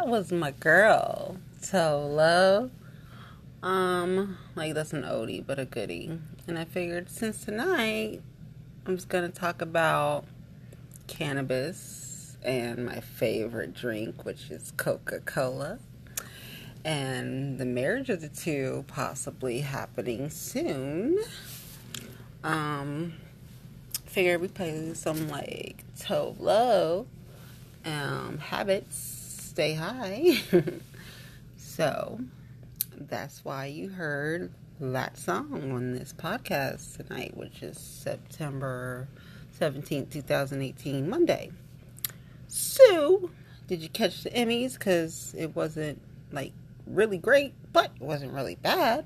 That was my girl, Tove Lo. Um, like that's an oldie but a goodie. And I figured since tonight I'm just gonna talk about cannabis and my favorite drink, which is Coca Cola, and the marriage of the two possibly happening soon. Um, figured we play some like Tove Lo um, habits stay high. so that's why you heard that song on this podcast tonight, which is September 17th, 2018, Monday. So, did you catch the Emmys? Because it wasn't like really great, but it wasn't really bad.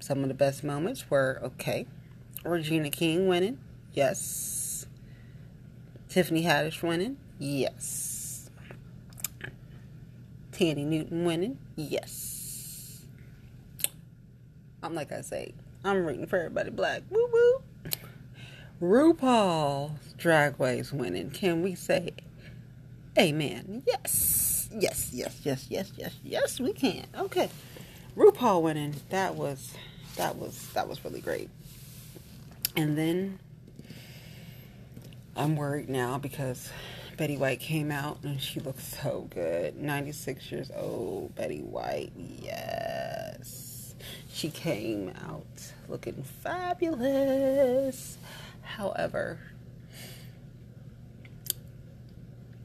Some of the best moments were okay. Regina King winning, yes. Tiffany Haddish winning, Yes. Thandie Newton winning? Yes. I'm like I say, I'm rooting for everybody black. Woo woo. RuPaul's Drag Race winning. Can we say amen? Yes. Yes, yes, yes, yes, yes, yes, we can. Okay. RuPaul winning. That was that was that was really great. And then I'm worried now because Betty White came out and she looked so good. 96 years old, Betty White. Yes. She came out looking fabulous. However,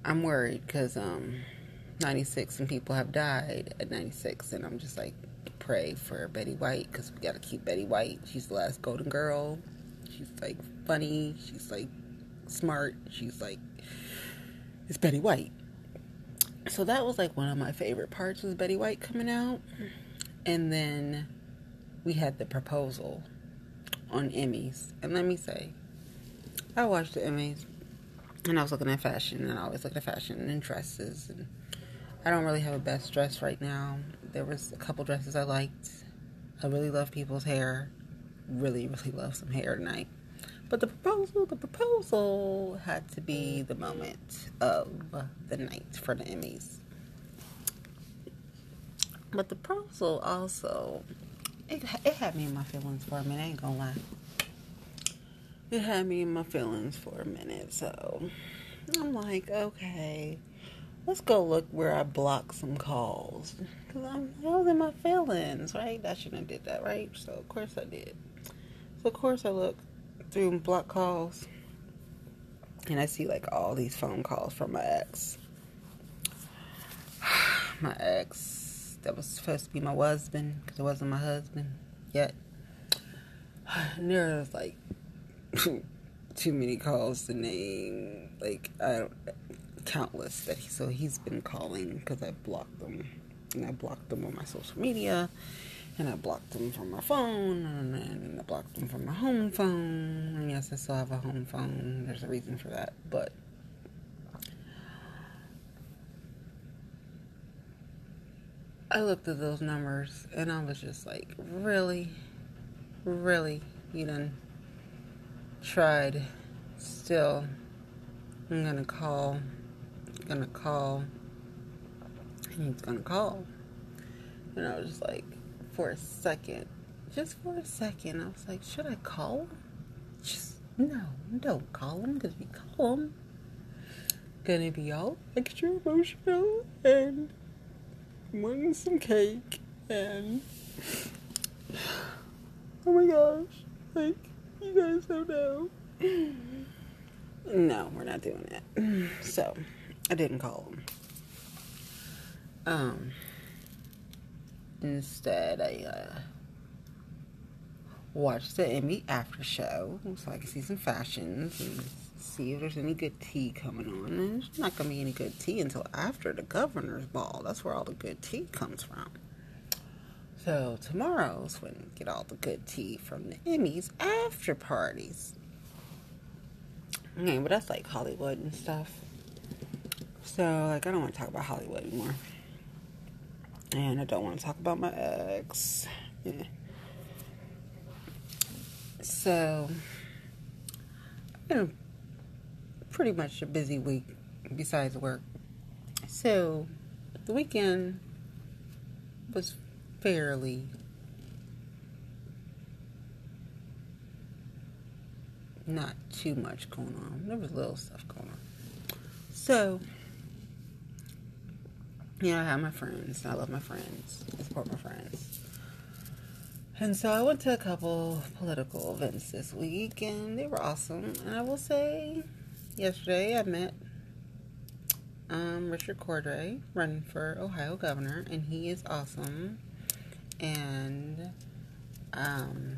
I'm worried because um 96 and people have died at 96 and I'm just like pray for Betty White because we got to keep Betty White. She's the last golden girl. She's like funny. She's like smart. She's like is Betty White. So that was like one of my favorite parts was Betty White coming out. And then we had the proposal on Emmys. And let me say, I watched the Emmys and I was looking at fashion and I always look at fashion and dresses and I don't really have a best dress right now. There was a couple dresses I liked. I really love people's hair. Really, really love some hair tonight. But the proposal, the proposal had to be the moment of the night for the Emmys. But the proposal also, it, it had me in my feelings for a minute, I ain't gonna lie. It had me in my feelings for a minute, so I'm like, okay, let's go look where I blocked some calls. Because I'm, I was in my feelings, right? I shouldn't have did that, right? So, of course I did. So, of course I looked through block calls and I see like all these phone calls from my ex. my ex that was supposed to be my husband because it wasn't my husband yet. And there was like too many calls to name. Like I don't countless that he, so he's been calling because I blocked them and I blocked them on my social media and I blocked them from my phone, and I blocked them from my home phone. And yes, I still have a home phone. There's a reason for that, but I looked at those numbers and I was just like, really, really, you done tried. Still, I'm gonna call, gonna call, he's gonna call. And I was just like, for a second, just for a second, I was like, should I call him? Just no, don't call him because we call him, gonna be all extra emotional and wanting some cake and oh my gosh, like you guys don't know. No, we're not doing that. So I didn't call him. Um Instead, I uh, watched the Emmy after show so I can see some fashions and see if there's any good tea coming on. And there's not going to be any good tea until after the governor's ball. That's where all the good tea comes from. So tomorrow's when we get all the good tea from the Emmys after parties. Okay, but that's like Hollywood and stuff. So, like, I don't want to talk about Hollywood anymore. And I don't want to talk about my ex. Yeah. So, you know, pretty much a busy week besides work. So, the weekend was fairly not too much going on. There was little stuff going on. So, you know, I have my friends. I love my friends. I support my friends. And so I went to a couple political events this week, and they were awesome. And I will say, yesterday I met um, Richard Cordray running for Ohio governor, and he is awesome. And um,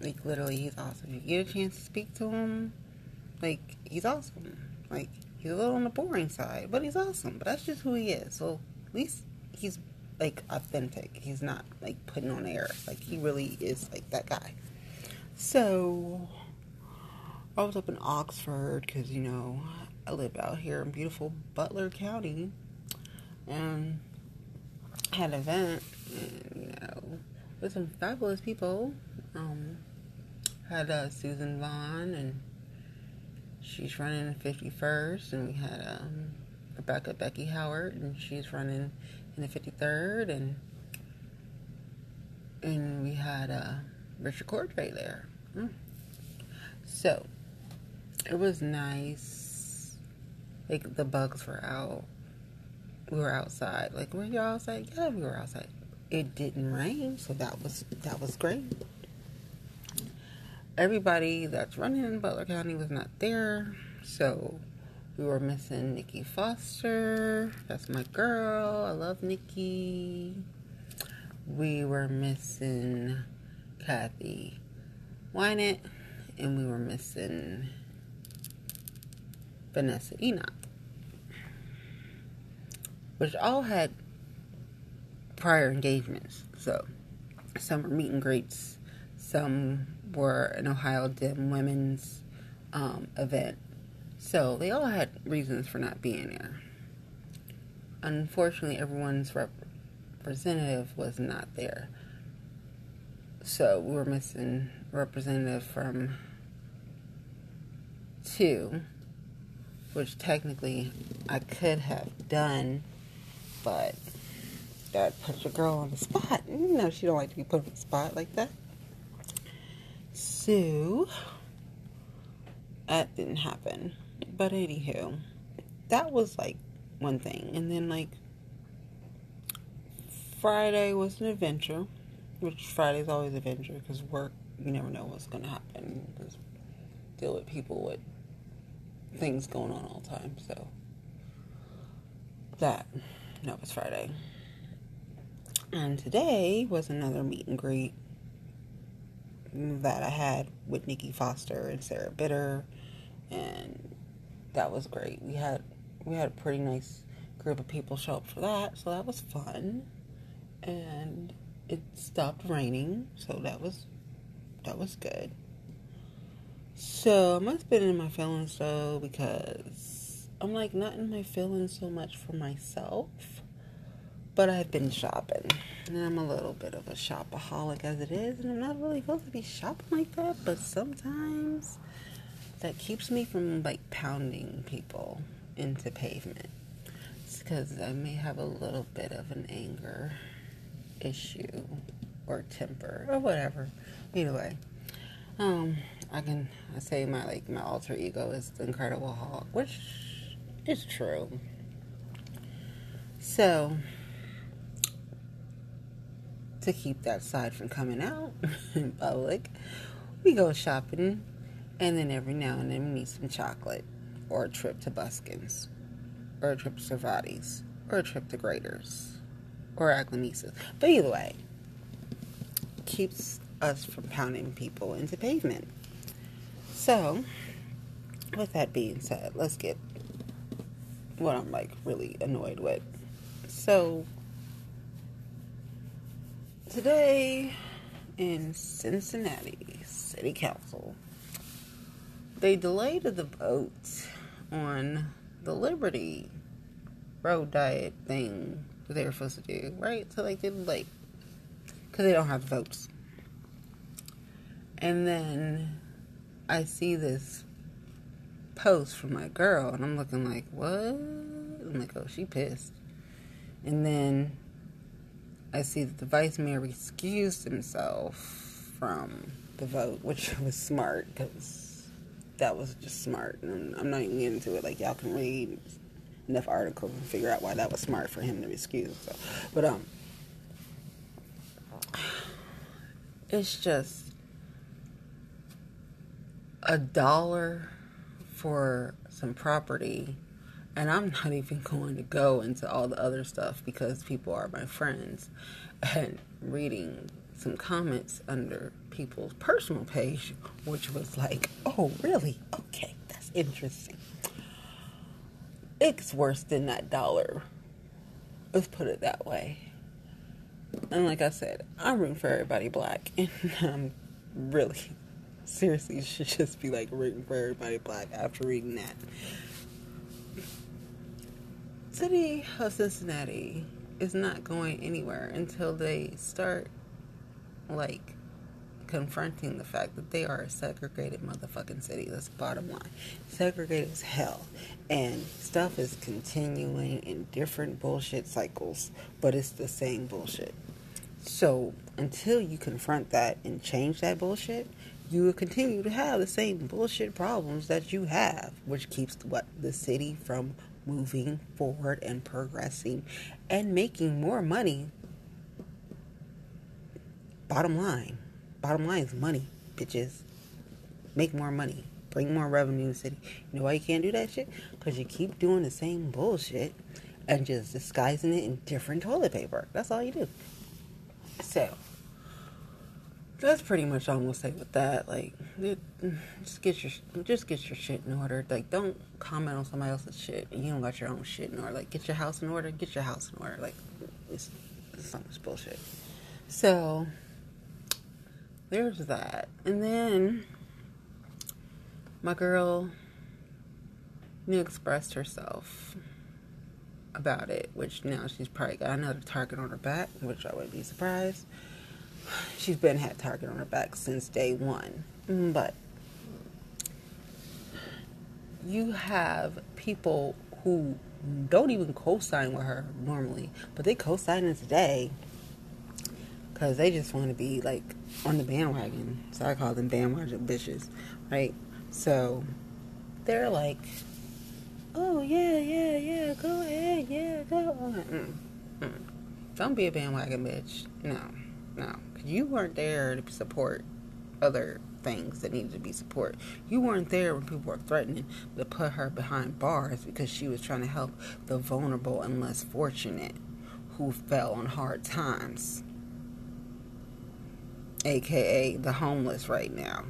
like literally, he's awesome. You get a chance to speak to him, like he's awesome. Like he's a little on the boring side, but he's awesome. But that's just who he is. So at least he's like authentic. He's not like putting on air. Like he really is like that guy. So I was up in Oxford because you know I live out here in beautiful Butler County, and had an event, and you know, with some fabulous people. Um, had uh, Susan Vaughn, and she's running the 51st, and we had um, Rebecca Becky Howard, and she's running in the 53rd, and and we had uh, Richard Cordray there. Mm. So it was nice. Like the bugs were out. We were outside. Like were you outside? Yeah, we were outside. It didn't rain, so that was that was great everybody that's running in Butler County was not there. So we were missing Nikki Foster. That's my girl. I love Nikki. We were missing Kathy Wynant. And we were missing Vanessa Enoch. Which all had prior engagements. So some were meet and greets, some were an Ohio Dem women's um, event. So they all had reasons for not being there. Unfortunately, everyone's rep- representative was not there. So we were missing representative from two, which technically I could have done, but that puts a girl on the spot. You know she don't like to be put on the spot like that. So that didn't happen. But anywho, that was like one thing. And then like Friday was an adventure, which Friday's always adventure because work, you never know what's going to happen. Deal with people with things going on all the time. So that, that was Friday. And today was another meet and greet that I had with Nikki Foster and Sarah Bitter, and that was great. We had we had a pretty nice group of people show up for that, so that was fun. And it stopped raining, so that was that was good. So I must have been in my feelings though because I'm like not in my feelings so much for myself but I've been shopping. And I'm a little bit of a shopaholic as it is. And I'm not really supposed to be shopping like that. But sometimes that keeps me from like pounding people into pavement. It's because I may have a little bit of an anger issue or temper or whatever. Either way. Um, I can I say my like my alter ego is the Incredible Hulk, which is true. So to keep that side from coming out in public, we go shopping, and then every now and then we need some chocolate, or a trip to Buskens, or a trip to Servatii's, or a trip to Graeter's, or Aglamesis. But either way, keeps us from pounding people into pavement. So, with that being said, let's get what I'm like really annoyed with. So, Today in Cincinnati City Council, they delayed the vote on the Liberty Road Diet thing that they were supposed to do, right? So they like because they don't have votes. And then I see this post from my girl, and I'm looking like, what? I'm like, oh, she pissed. And then I see that the vice mayor excused himself from the vote, which was smart because that was just smart. And I'm not even into it. Like y'all can read enough articles and figure out why that was smart for him to excuse himself. But um, it's just a dollar for some property and I'm not even going to go into all the other stuff because people are my friends and reading some comments under people's personal page which was like oh really? Okay that's interesting. It's worse than that dollar. Let's put it that way. And like I said I'm rooting for everybody black and I'm really seriously should just be like rooting for everybody black after reading that. City of Cincinnati is not going anywhere until they start like confronting the fact that they are a segregated motherfucking city. That's the bottom line. Segregated as hell. And stuff is continuing in different bullshit cycles, but it's the same bullshit. So until you confront that and change that bullshit, you will continue to have the same bullshit problems that you have, which keeps what the city from moving forward and progressing and making more money. Bottom line, bottom line is money, bitches. Make more money, bring more revenue to the city. You know why you can't do that shit? Because you keep doing the same bullshit and just disguising it in different toilet paper. That's all you do. So that's pretty much all I'm gonna say with that. Like, it, just get your just get your shit in order. Like, don't comment on somebody else's shit. You don't got your own shit in order. Like, get your house in order. Get your house in order. Like, it's, it's so much bullshit. So there's that, and then my girl new expressed herself about it, which now she's probably got another target on her back, which I wouldn't be surprised. She's been had target on her back since day one. But you have people who don't even co-sign with her normally, but they co-signing today because they just want to be like on the bandwagon. So I call them bandwagon bitches, right? So they're like, "Oh yeah, yeah, yeah, go ahead, yeah, go." Mm, mm. Don't be a bandwagon bitch. No, no you weren't there to support other things that needed to be supported. You weren't there when people were threatening to put her behind bars because she was trying to help the vulnerable and less fortunate who fell on hard times, aka the homeless right now,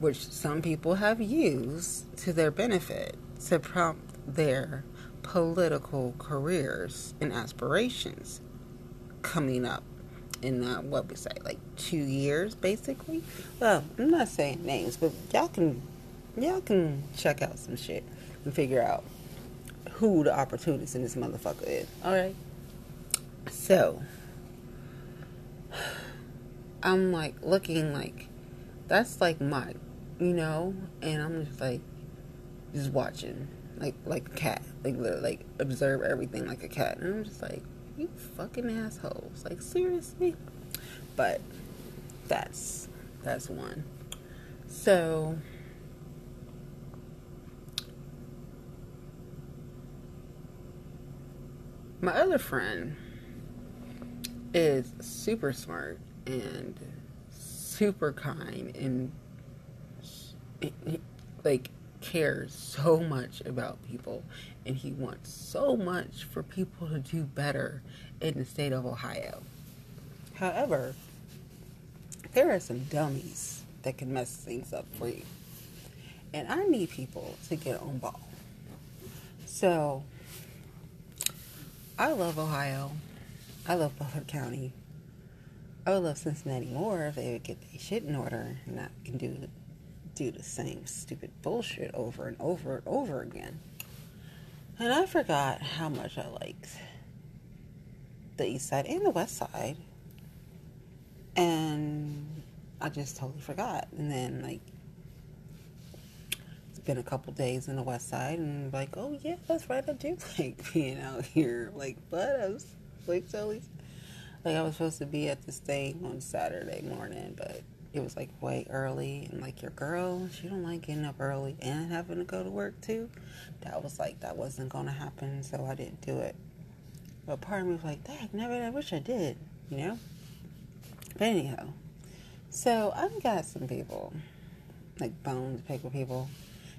which some people have used to their benefit to prompt their political careers and aspirations coming up in uh, what we say, like two years, basically. Well, I'm not saying names, but y'all can y'all can check out some shit and figure out who the opportunist in this motherfucker is. All right. So I'm like looking like that's like my, you know, and I'm just like just watching like like a cat, like like observe everything like a cat, and I'm just like you fucking assholes. Like seriously? But that's that's one. So my other friend is super smart and super kind and like cares so much about people and he wants so much for people to do better in the state of Ohio. However, there are some dummies that can mess things up for you. And I need people to get on ball. So, I love Ohio. I love Butler County. Oh, I would love Cincinnati more if they would get their shit in order and not do do the same stupid bullshit over and over and over again. And I forgot how much I liked the east side and the west side. And I just totally forgot. And then, like, spend a couple days in the West Side and like, oh yeah, that's right, I do like being out here. Like, but I was like totally like I was supposed to be at this thing on Saturday morning, but it was like way early and like your girl, she don't like getting up early and having to go to work too. That was like that wasn't gonna happen, so I didn't do it. But part of me was like, dang, never I wish I did, you know? But anyhow. So I've got some people, like bones pick with people,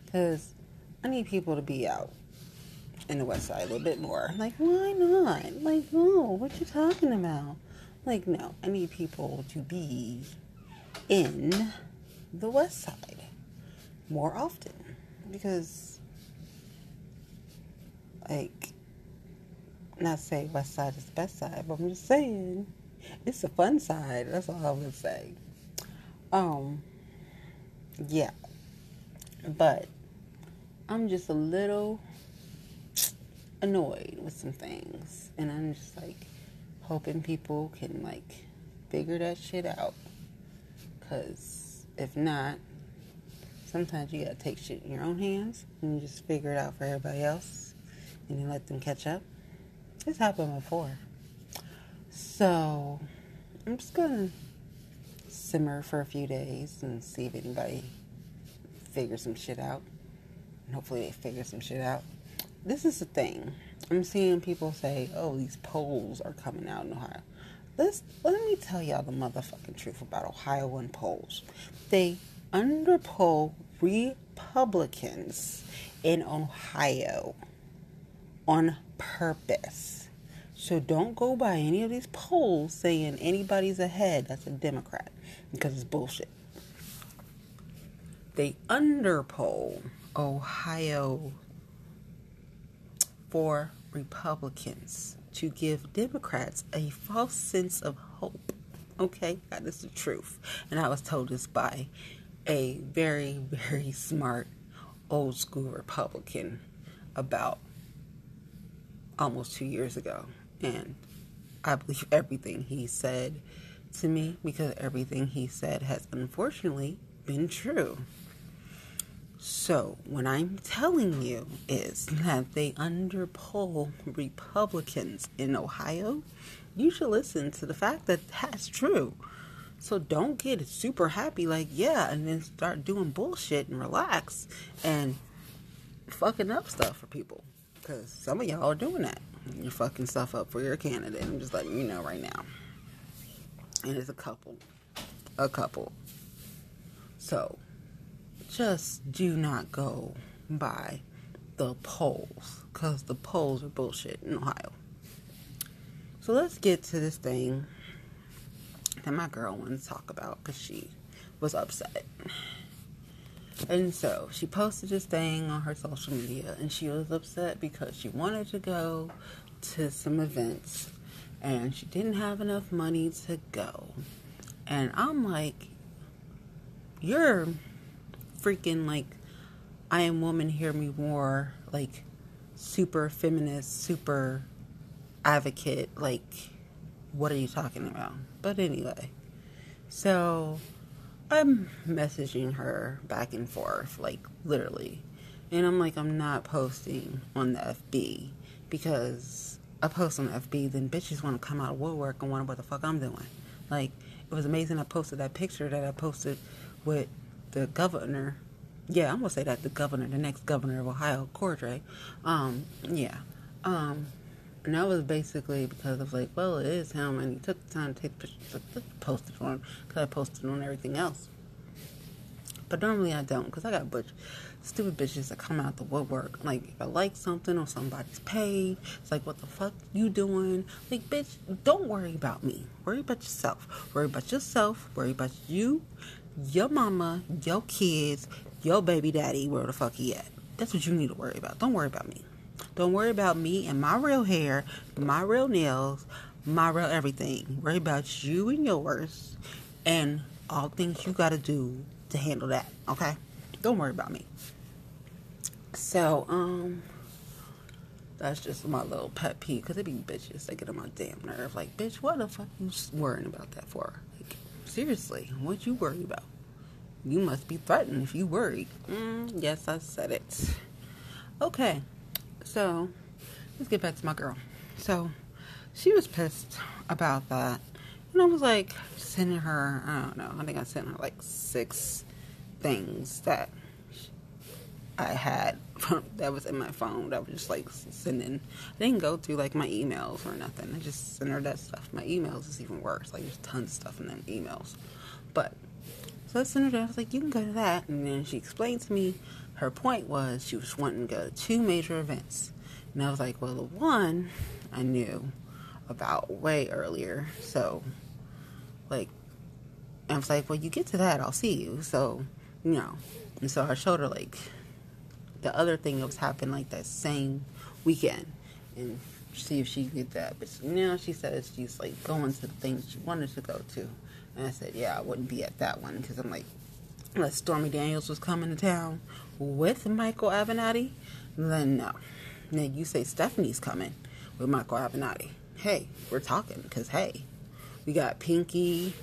because I need people to be out in the West Side a little bit more. Like, why not? Like, no, what you talking about? Like, no, I need people to be in the West Side more often because, like, not say West Side is the best side, but I'm just saying it's a fun side. That's all I would say. Um, yeah, but I'm just a little annoyed with some things, and I'm just like hoping people can like figure that shit out. Cause if not, sometimes you gotta take shit in your own hands and just figure it out for everybody else, and then let them catch up. It's happened before, so I'm just gonna simmer for a few days and see if anybody figures some shit out. And hopefully they figure some shit out this is the thing. I'm seeing people say, "Oh, these polls are coming out in Ohio." Let's let me tell y'all the motherfucking truth about Ohio and polls. They underpoll Republicans in Ohio on purpose. So don't go by any of these polls saying anybody's ahead. That's a Democrat because it's bullshit. They underpoll Ohio for Republicans to give Democrats a false sense of hope. Okay, that is the truth. And I was told this by a very, very smart old school Republican about almost two years ago. And I believe everything he said to me because everything he said has unfortunately been true. So, what I'm telling you is that they underpoll Republicans in Ohio. You should listen to the fact that that's true. So, don't get super happy, like, yeah, and then start doing bullshit and relax and fucking up stuff for people. Because some of y'all are doing that. You're fucking stuff up for your candidate. I'm just letting you know right now. And it's a couple. A couple. So, just do not go by the polls because the polls are bullshit in Ohio. So let's get to this thing that my girl wanted to talk about because she was upset. And so she posted this thing on her social media and she was upset because she wanted to go to some events and she didn't have enough money to go. And I'm like, you're freaking like I am woman, hear me more, like super feminist, super advocate, like what are you talking about? But anyway, so I'm messaging her back and forth, like literally. And I'm like, I'm not posting on the FB because I post on the FB, then bitches want to come out of woodwork and wonder what the fuck I'm doing. Like, it was amazing I posted that picture that I posted with the governor, yeah, I'm gonna say that the governor, the next governor of Ohio, Cordray, um, yeah, um, and that was basically because of like, well, it is him, and he took the time to take pictures, post it for him, because I posted on everything else. But normally I don't, because I got butch, stupid bitches that come out the woodwork. Like, if I like something on somebody's page, it's like, what the fuck you doing? Like, bitch, don't worry about me. Worry about yourself. Worry about yourself. Worry about you your mama, your kids, your baby daddy, where the fuck he at. That's what you need to worry about. Don't worry about me. Don't worry about me and my real hair, my real nails, my real everything. Worry about you and yours and all things you gotta do to handle that. Okay? Don't worry about me. So, um, that's just my little pet peeve because they be bitches. They get on my damn nerve. Like, bitch, what the fuck you worrying about that for? Like, seriously, what you worry about? You must be threatened if you worried. Mm, yes, I said it. Okay, so let's get back to my girl. So she was pissed about that. And I was like sending her, I don't know, I think I sent her like six things that I had that was in my phone that was just like sending. I didn't go through like my emails or nothing. I just sent her that stuff. My emails is even worse. Like there's tons of stuff in them emails. But so I sent her that. I was like, you can go to that. And then she explained to me her point was she was wanting to go to two major events. And I was like, well, the one I knew about way earlier. So, like, I was like, well, you get to that, I'll see you. So, you know. And so I showed her, like, the other thing that was happening, like, that same weekend. And see if she could get that. But now she says she's, like, going to the things she wanted to go to. And I said, yeah, I wouldn't be at that one. Because I'm like, unless Stormy Daniels was coming to town with Michael Avenatti, then no. Then you say Stephanie's coming with Michael Avenatti hey, we're talking because hey, we got Pinky,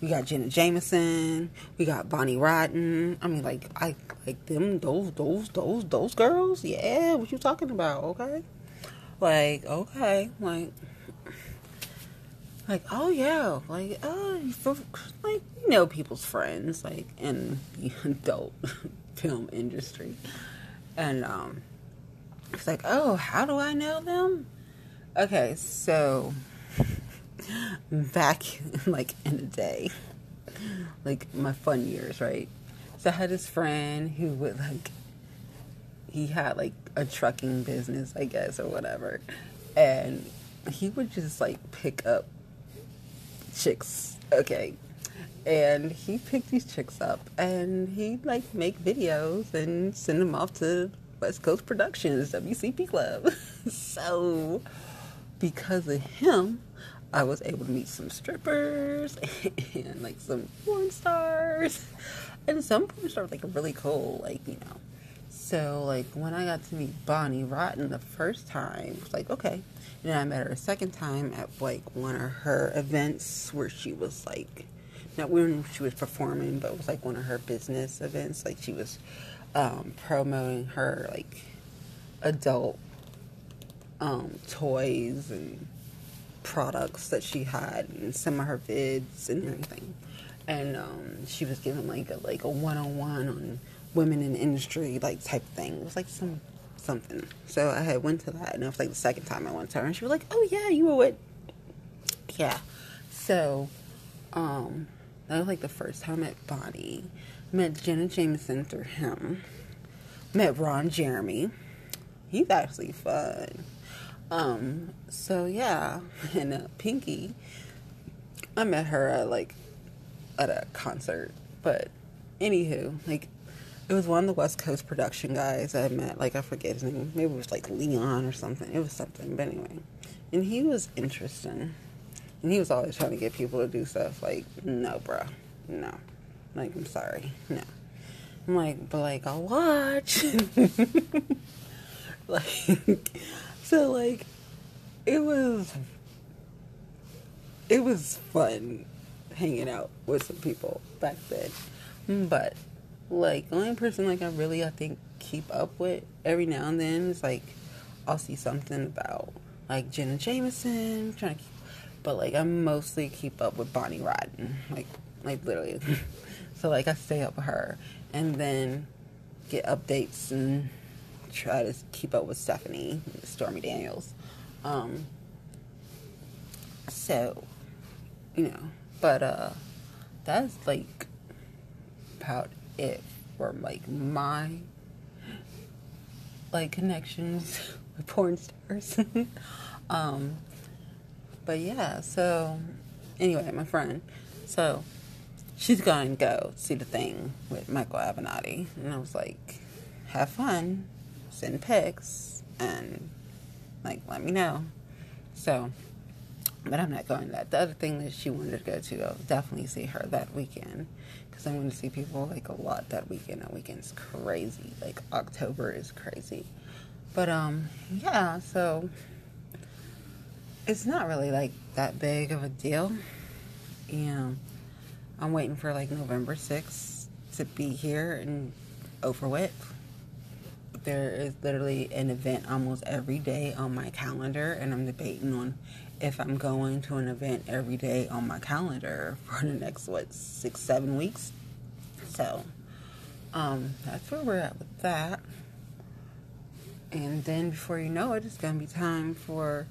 we got Jenna Jameson, we got Bonnie Rotten. I mean, like I like them those those those those girls. Yeah, what you talking about? Okay, like okay, like like oh yeah, like oh like you know people's friends like in the adult film industry, and um, it's like oh how do I know them? Okay, so back like in the day, like my fun years, right? So I had this friend who would like he had like a trucking business, I guess, or whatever. And he would just like pick up chicks, okay. And he picked these chicks up and he'd like make videos and send them off to West Coast Productions, WCP Club. so because of him, I was able to meet some strippers and like some porn stars. And some porn stars like really cool, like, you know. So like when I got to meet Bonnie Rotten the first time, it was like, okay. And then I met her a second time at like one of her events where she was like not when she was performing, but it was like one of her business events. Like she was um, promoting her like adult um, toys and products that she had and some of her vids and everything. And um, she was giving like a like a one on one on women in industry like type thing. It was like some something. So I had went to that and it was like the second time I went to her and she was like, Oh yeah, you were with Yeah. So um that was like the first time I met Bonnie. Met Jenna Jameson through him. Met Ron Jeremy. He's actually fun. Um, so yeah, and uh, Pinky, I met her at like at a concert, but anywho, like it was one of the West Coast production guys I met. Like I forget his name, maybe it was like Leon or something. It was something, but anyway, and he was interesting, and he was always trying to get people to do stuff. Like no, bro, no, like I'm sorry, no. I'm like, but like I'll watch. like so like it was it was fun hanging out with some people back then. But like the only person like I really I think keep up with every now and then is like I'll see something about like Jenna Jameson trying to keep but like I mostly keep up with Bonnie Rotten. Like like literally. so like I stay up with her and then get updates and try to keep up with Stephanie, Stormy Daniels. Um, so, you know, but uh, that's like about it for like my like connections with porn stars. um, but yeah, so anyway, my friend, so she's going to go see the thing with Michael Avenatti, and I was like, have fun send pics and like let me know. So, but I'm not going that. The other thing that she wanted to go to, I'll definitely see her that weekend because I'm going to see people like a lot that weekend. That weekend's crazy. Like October is crazy. But um, yeah. So it's not really like that big of a deal. Yeah, I'm waiting for like November 6th to be here and over with. There is literally an event almost every day on my calendar, and I'm debating on if I'm going to an event every day on my calendar for the next, what, six, seven weeks. So, um, that's where we're at with that. And then before you know it, it's going to be time for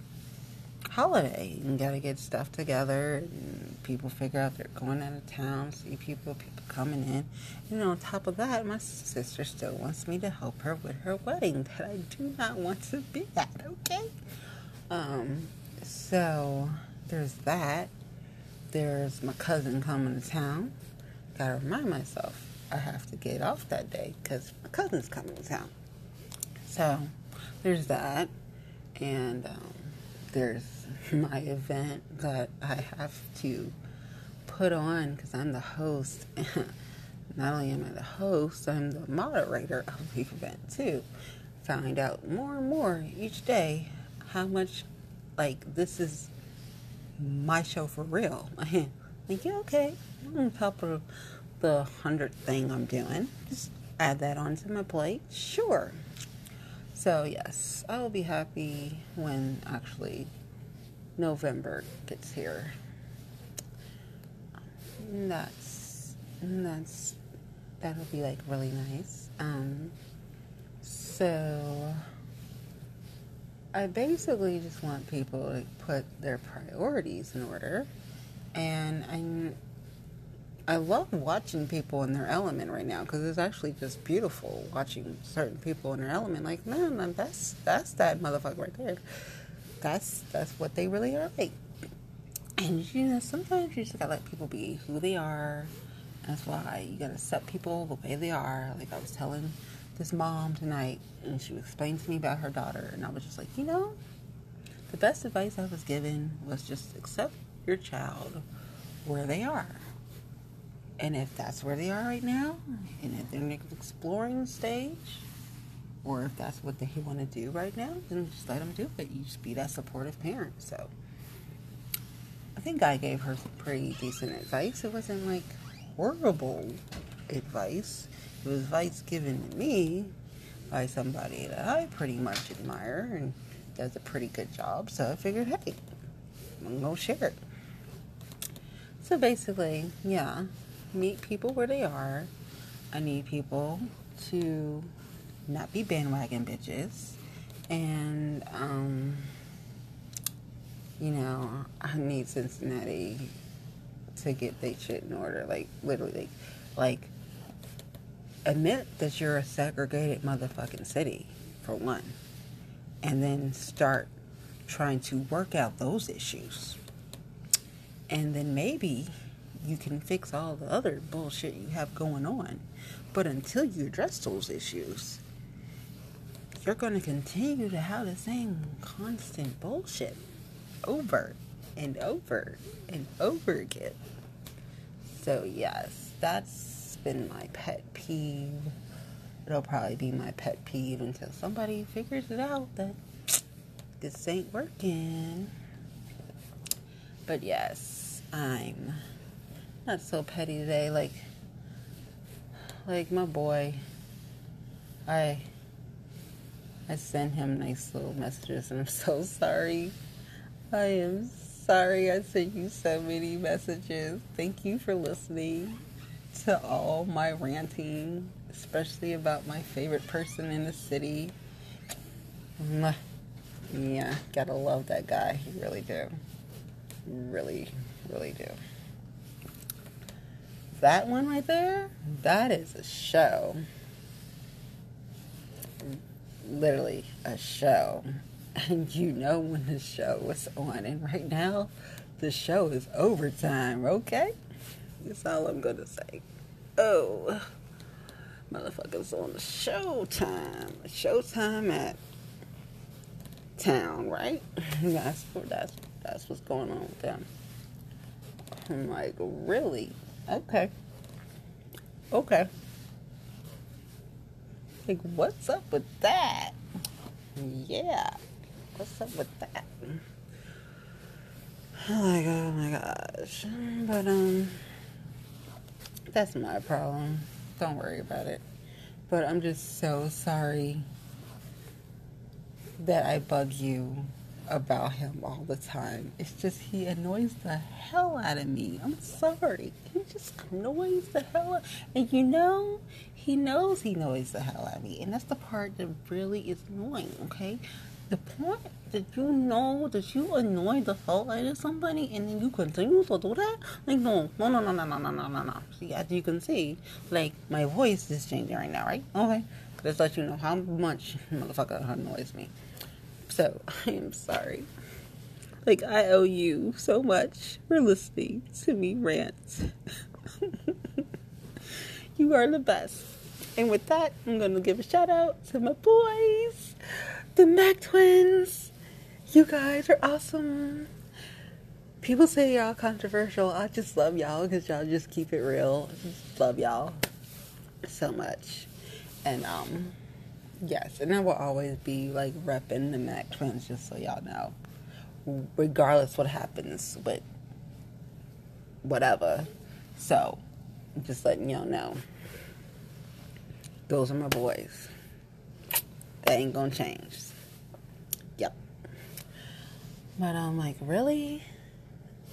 holiday. You got to get stuff together. And people figure out they're going out of town, see people, people coming in. And on top of that, my sister still wants me to help her with her wedding that I do not want to be at, okay? Um, so there's that. There's my cousin coming to town. Gotta remind myself I have to get off that day because my cousin's coming to town. So there's that. And um, there's my event that I have to put on because I'm the host. Not only am I the host, I'm the moderator of the event too. Find out more and more each day how much like this is my show for real. like, yeah, okay, on top of the hundredth thing I'm doing. Just add that onto my plate. Sure. So yes, I will be happy when actually November gets here. That's that's that'll be like really nice. Um, so I basically just want people to put their priorities in order, and I'm I love watching people in their element right now because it's actually just beautiful watching certain people in their element. Like, man, that's that's that motherfucker right there. That's that's what they really are like. And you know, sometimes you just gotta let people be who they are. That's why you gotta accept people the way they are. Like I was telling this mom tonight, and she explained to me about her daughter, and I was just like, you know, the best advice I was given was just accept your child where they are. And if that's where they are right now, and if they're in the exploring stage, or if that's what they want to do right now, then just let them do it. You just be that supportive parent. So I think I gave her some pretty decent advice. It wasn't like horrible advice. It was advice given to me by somebody that I pretty much admire and does a pretty good job. So I figured, hey, I'm gonna go share it. So basically, yeah, meet people where they are. I need people to not be bandwagon bitches. And, um, you know, I need Cincinnati to get their shit in order. Like, literally, like, admit that you're a segregated motherfucking city, for one, and then start trying to work out those issues. And then maybe you can fix all the other bullshit you have going on. But until you address those issues, you're going to continue to have the same constant bullshit over and over and over again. So, yes, that's been my pet peeve. It'll probably be my pet peeve until somebody figures it out that this ain't working. But yes, I'm not so petty today. Like, like my boy, I I sent him nice little messages, and I'm so sorry. I am sorry I sent you so many messages. Thank you for listening to all my ranting, especially about my favorite person in the city. Yeah, gotta love that guy. You really do. Really, really do. That one right there, that is a show. Literally a show. And you know when the show was on. And right now, the show is overtime, okay? That's all I'm gonna say. Oh, motherfuckers on the Showtime, Showtime at town, right? that's that's that's what's going on with them. I'm like, really? Okay, okay. Like, what's up with that? Yeah, what's up with that? Like, oh my gosh, but um that's my problem. Don't worry about it. But I'm just so sorry that I bug you about him all the time. It's just he annoys the hell out of me. I'm sorry. He just annoys the hell out. And you know, he knows he annoys the hell out of me. And that's the part that really is annoying, okay? The point that you know that you annoy the hell out of somebody and then you continue to do that? Like, no, no, no, no, no, no, no, no, no, no. See, as you can see, like, my voice is changing right now, right? Okay. Just let you know how much motherfucker annoys me. So, I am sorry. Like, I owe you so much for listening to me rant. you are the best. And with that, I'm going to give a shout out to my boys, the Mac Twins. You guys are awesome. People say y'all controversial. I just love y'all because y'all just keep it real. I just love y'all so much. And, um, yes, and I will always be like repping the Mac Twins just so y'all know. Regardless what happens with whatever. So, just letting y'all know. Those are my boys. That ain't gonna change. Yep. But I'm like, really?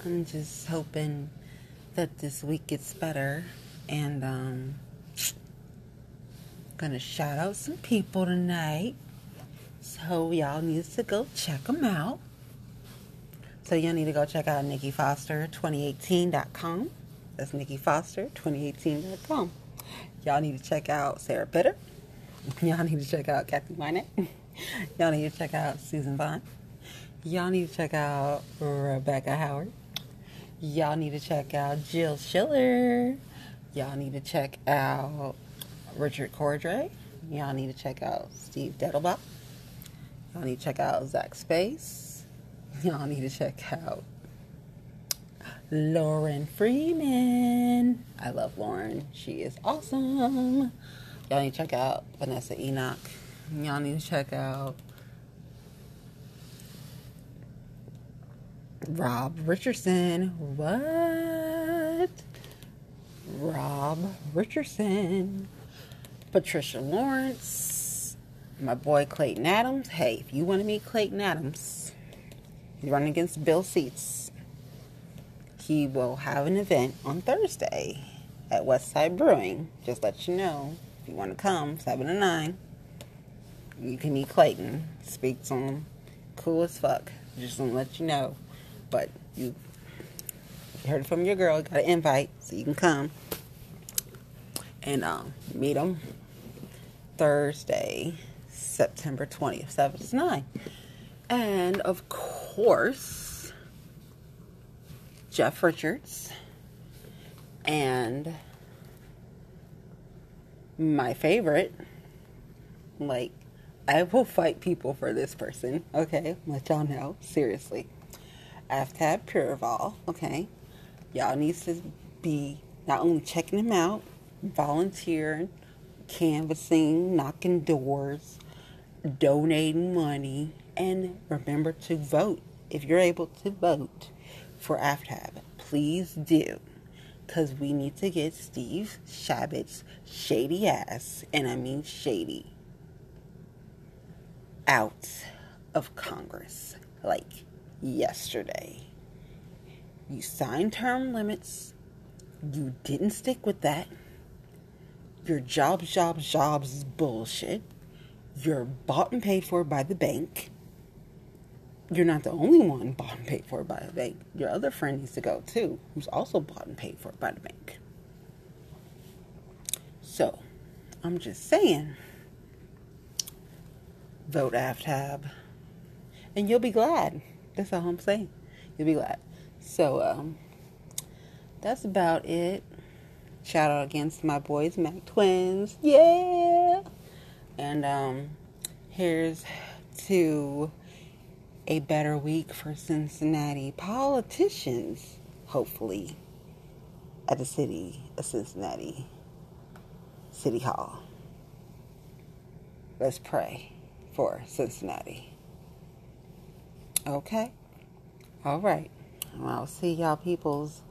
I'm just hoping that this week gets better. And, um, gonna shout out some people tonight. So y'all need to go check them out. So y'all need to go check out NikkiFoster2018.com. That's NikkiFoster2018.com. Y'all need to check out Sarah Pitter. Y'all need to check out Kathy Wynette. Y'all need to check out Susan Vaughn. Y'all need to check out Rebecca Howard. Y'all need to check out Jill Schiller. Y'all need to check out Richard Cordray. Y'all need to check out Steve Dettelbach. Y'all need to check out Zach Space. Y'all need to check out Lauren Freeman. I love Lauren. She is awesome. Y'all need to check out Vanessa Enoch. Y'all need to check out Rob Richardson. What? Rob Richardson. Patricia Lawrence. My boy Clayton Adams. Hey, if you want to meet Clayton Adams, he's running against Bill Seitz. He will have an event on Thursday at Westside Brewing. Just let you know. You want to come, 7 to 9, you can meet Clayton. Speak to him. Cool as fuck. Just to let you know. But you heard from your girl. Got an invite, so you can come and um, meet him Thursday, September 20th, 7 to 9. And of course, Jeff Richards and my favorite, like, I will fight people for this person, okay? Let y'all know, seriously. Aftab Pureval, okay? Y'all needs to be not only checking him out, volunteering, canvassing, knocking doors, donating money, and remember to vote. If you're able to vote for Aftab, please do. Because we need to get Steve Chabot's shady ass, and I mean shady, out of Congress like yesterday. You signed term limits, you didn't stick with that your jobs, jobs, jobs is bullshit. You're bought and paid for by the bank. You're not the only one bought and paid for by the bank. Your other friend needs to go too, who's also bought and paid for by the bank. So, I'm just saying, vote AFTAB, and you'll be glad. That's all I'm saying. You'll be glad. So, um, that's about it. Shout out against my boys, Mac Twins. Yeah. And um, here's to a better week for Cincinnati politicians, hopefully, at the city of Cincinnati City Hall. Let's pray for Cincinnati. Okay? All right. I'll see y'all peoples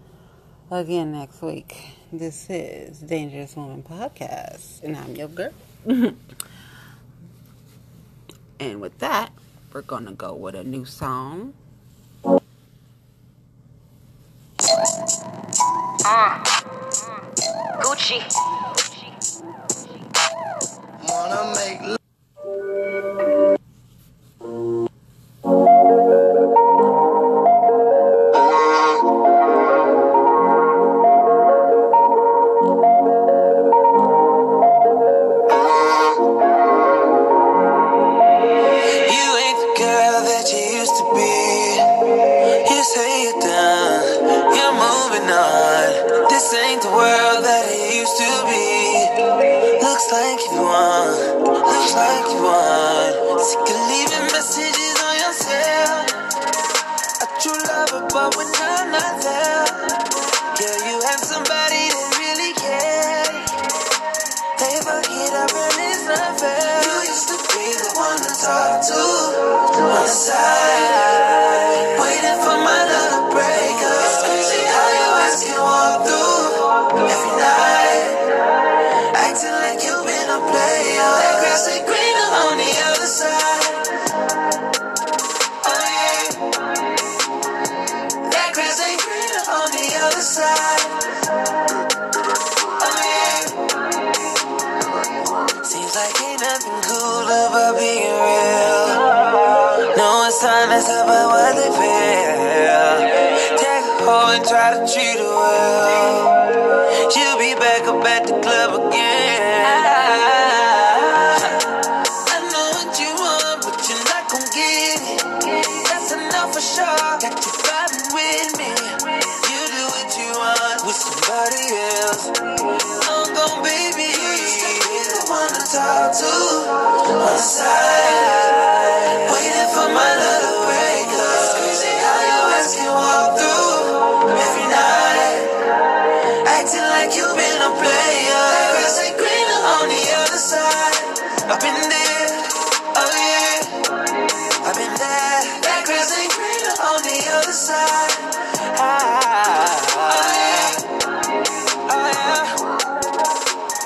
again next week. This is Dangerous Woman Podcast, and I'm your girl. and with that, we're gonna go with a new song.